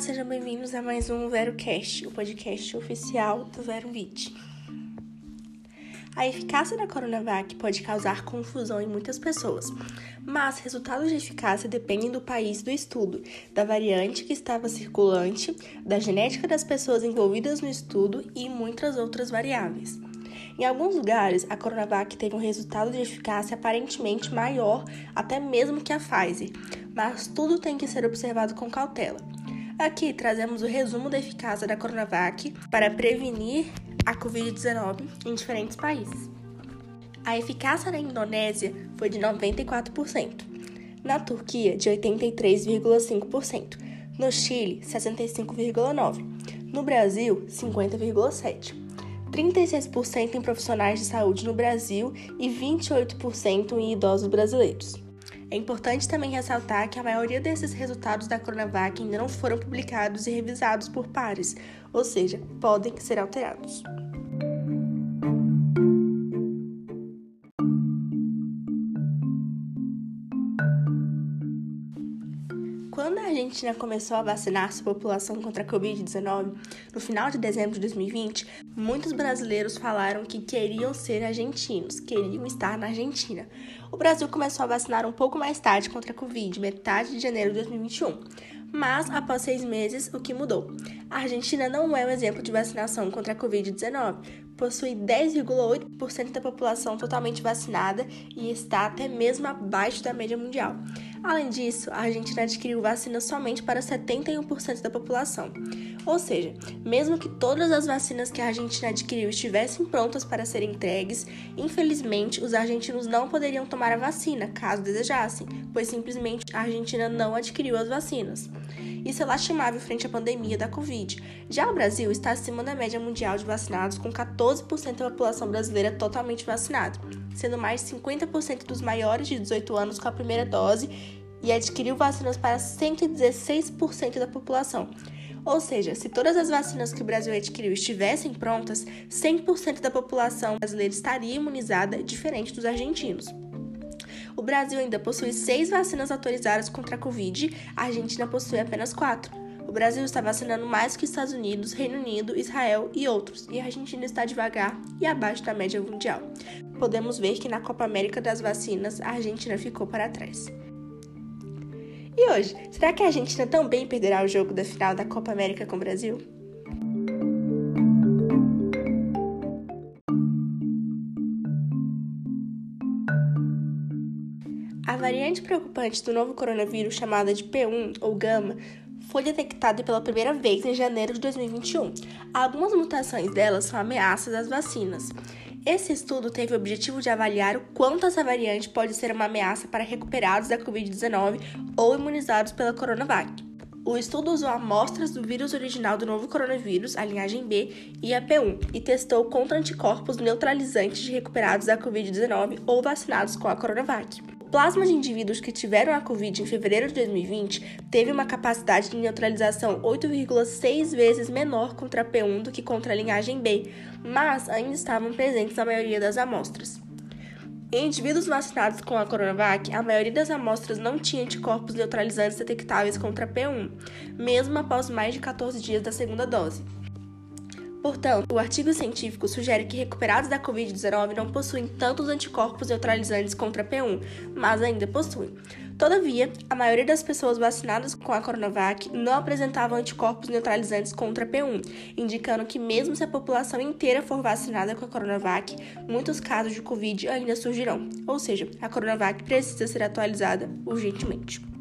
sejam bem-vindos a mais um VeroCast, o podcast oficial do VeroVit. A eficácia da Coronavac pode causar confusão em muitas pessoas, mas resultados de eficácia dependem do país do estudo, da variante que estava circulante, da genética das pessoas envolvidas no estudo e muitas outras variáveis. Em alguns lugares, a Coronavac teve um resultado de eficácia aparentemente maior até mesmo que a Pfizer, mas tudo tem que ser observado com cautela. Aqui trazemos o resumo da eficácia da Coronavac para prevenir a Covid-19 em diferentes países. A eficácia na Indonésia foi de 94%, na Turquia, de 83,5%, no Chile, 65,9%, no Brasil, 50,7%. 36% em profissionais de saúde no Brasil e 28% em idosos brasileiros. É importante também ressaltar que a maioria desses resultados da Coronavac ainda não foram publicados e revisados por pares, ou seja, podem ser alterados. Quando a Argentina começou a vacinar sua população contra a Covid-19, no final de dezembro de 2020, muitos brasileiros falaram que queriam ser argentinos, queriam estar na Argentina. O Brasil começou a vacinar um pouco mais tarde contra a Covid, metade de janeiro de 2021. Mas, após seis meses, o que mudou? A Argentina não é um exemplo de vacinação contra a Covid-19. Possui 10,8% da população totalmente vacinada e está até mesmo abaixo da média mundial. Além disso, a Argentina adquiriu vacina somente para 71% da população. Ou seja, mesmo que todas as vacinas que a Argentina adquiriu estivessem prontas para serem entregues, infelizmente os argentinos não poderiam tomar a vacina caso desejassem, pois simplesmente a Argentina não adquiriu as vacinas. Isso é lastimável frente à pandemia da Covid. Já o Brasil está acima da média mundial de vacinados, com 14% da população brasileira totalmente vacinada, sendo mais de 50% dos maiores de 18 anos com a primeira dose e adquiriu vacinas para 116% da população. Ou seja, se todas as vacinas que o Brasil adquiriu estivessem prontas, 100% da população brasileira estaria imunizada, diferente dos argentinos. O Brasil ainda possui seis vacinas autorizadas contra a Covid, a Argentina possui apenas quatro. O Brasil está vacinando mais que os Estados Unidos, Reino Unido, Israel e outros, e a Argentina está devagar e abaixo da média mundial. Podemos ver que na Copa América das Vacinas a Argentina ficou para trás. E hoje, será que a Argentina também perderá o jogo da final da Copa América com o Brasil? A variante preocupante do novo coronavírus, chamada de P1 ou Gama, foi detectada pela primeira vez em janeiro de 2021. Algumas mutações delas são ameaças às vacinas. Esse estudo teve o objetivo de avaliar o quanto essa variante pode ser uma ameaça para recuperados da Covid-19 ou imunizados pela Coronavac. O estudo usou amostras do vírus original do novo coronavírus, a linhagem B, e a P1, e testou contra anticorpos neutralizantes de recuperados da Covid-19 ou vacinados com a Coronavac plasma de indivíduos que tiveram a Covid em fevereiro de 2020 teve uma capacidade de neutralização 8,6 vezes menor contra a P1 do que contra a linhagem B, mas ainda estavam presentes na maioria das amostras. Em indivíduos vacinados com a Coronavac, a maioria das amostras não tinha anticorpos neutralizantes detectáveis contra a P1, mesmo após mais de 14 dias da segunda dose. Portanto, o artigo científico sugere que recuperados da Covid-19 não possuem tantos anticorpos neutralizantes contra a P1, mas ainda possuem. Todavia, a maioria das pessoas vacinadas com a Coronavac não apresentavam anticorpos neutralizantes contra a P1, indicando que, mesmo se a população inteira for vacinada com a Coronavac, muitos casos de Covid ainda surgirão. Ou seja, a Coronavac precisa ser atualizada urgentemente.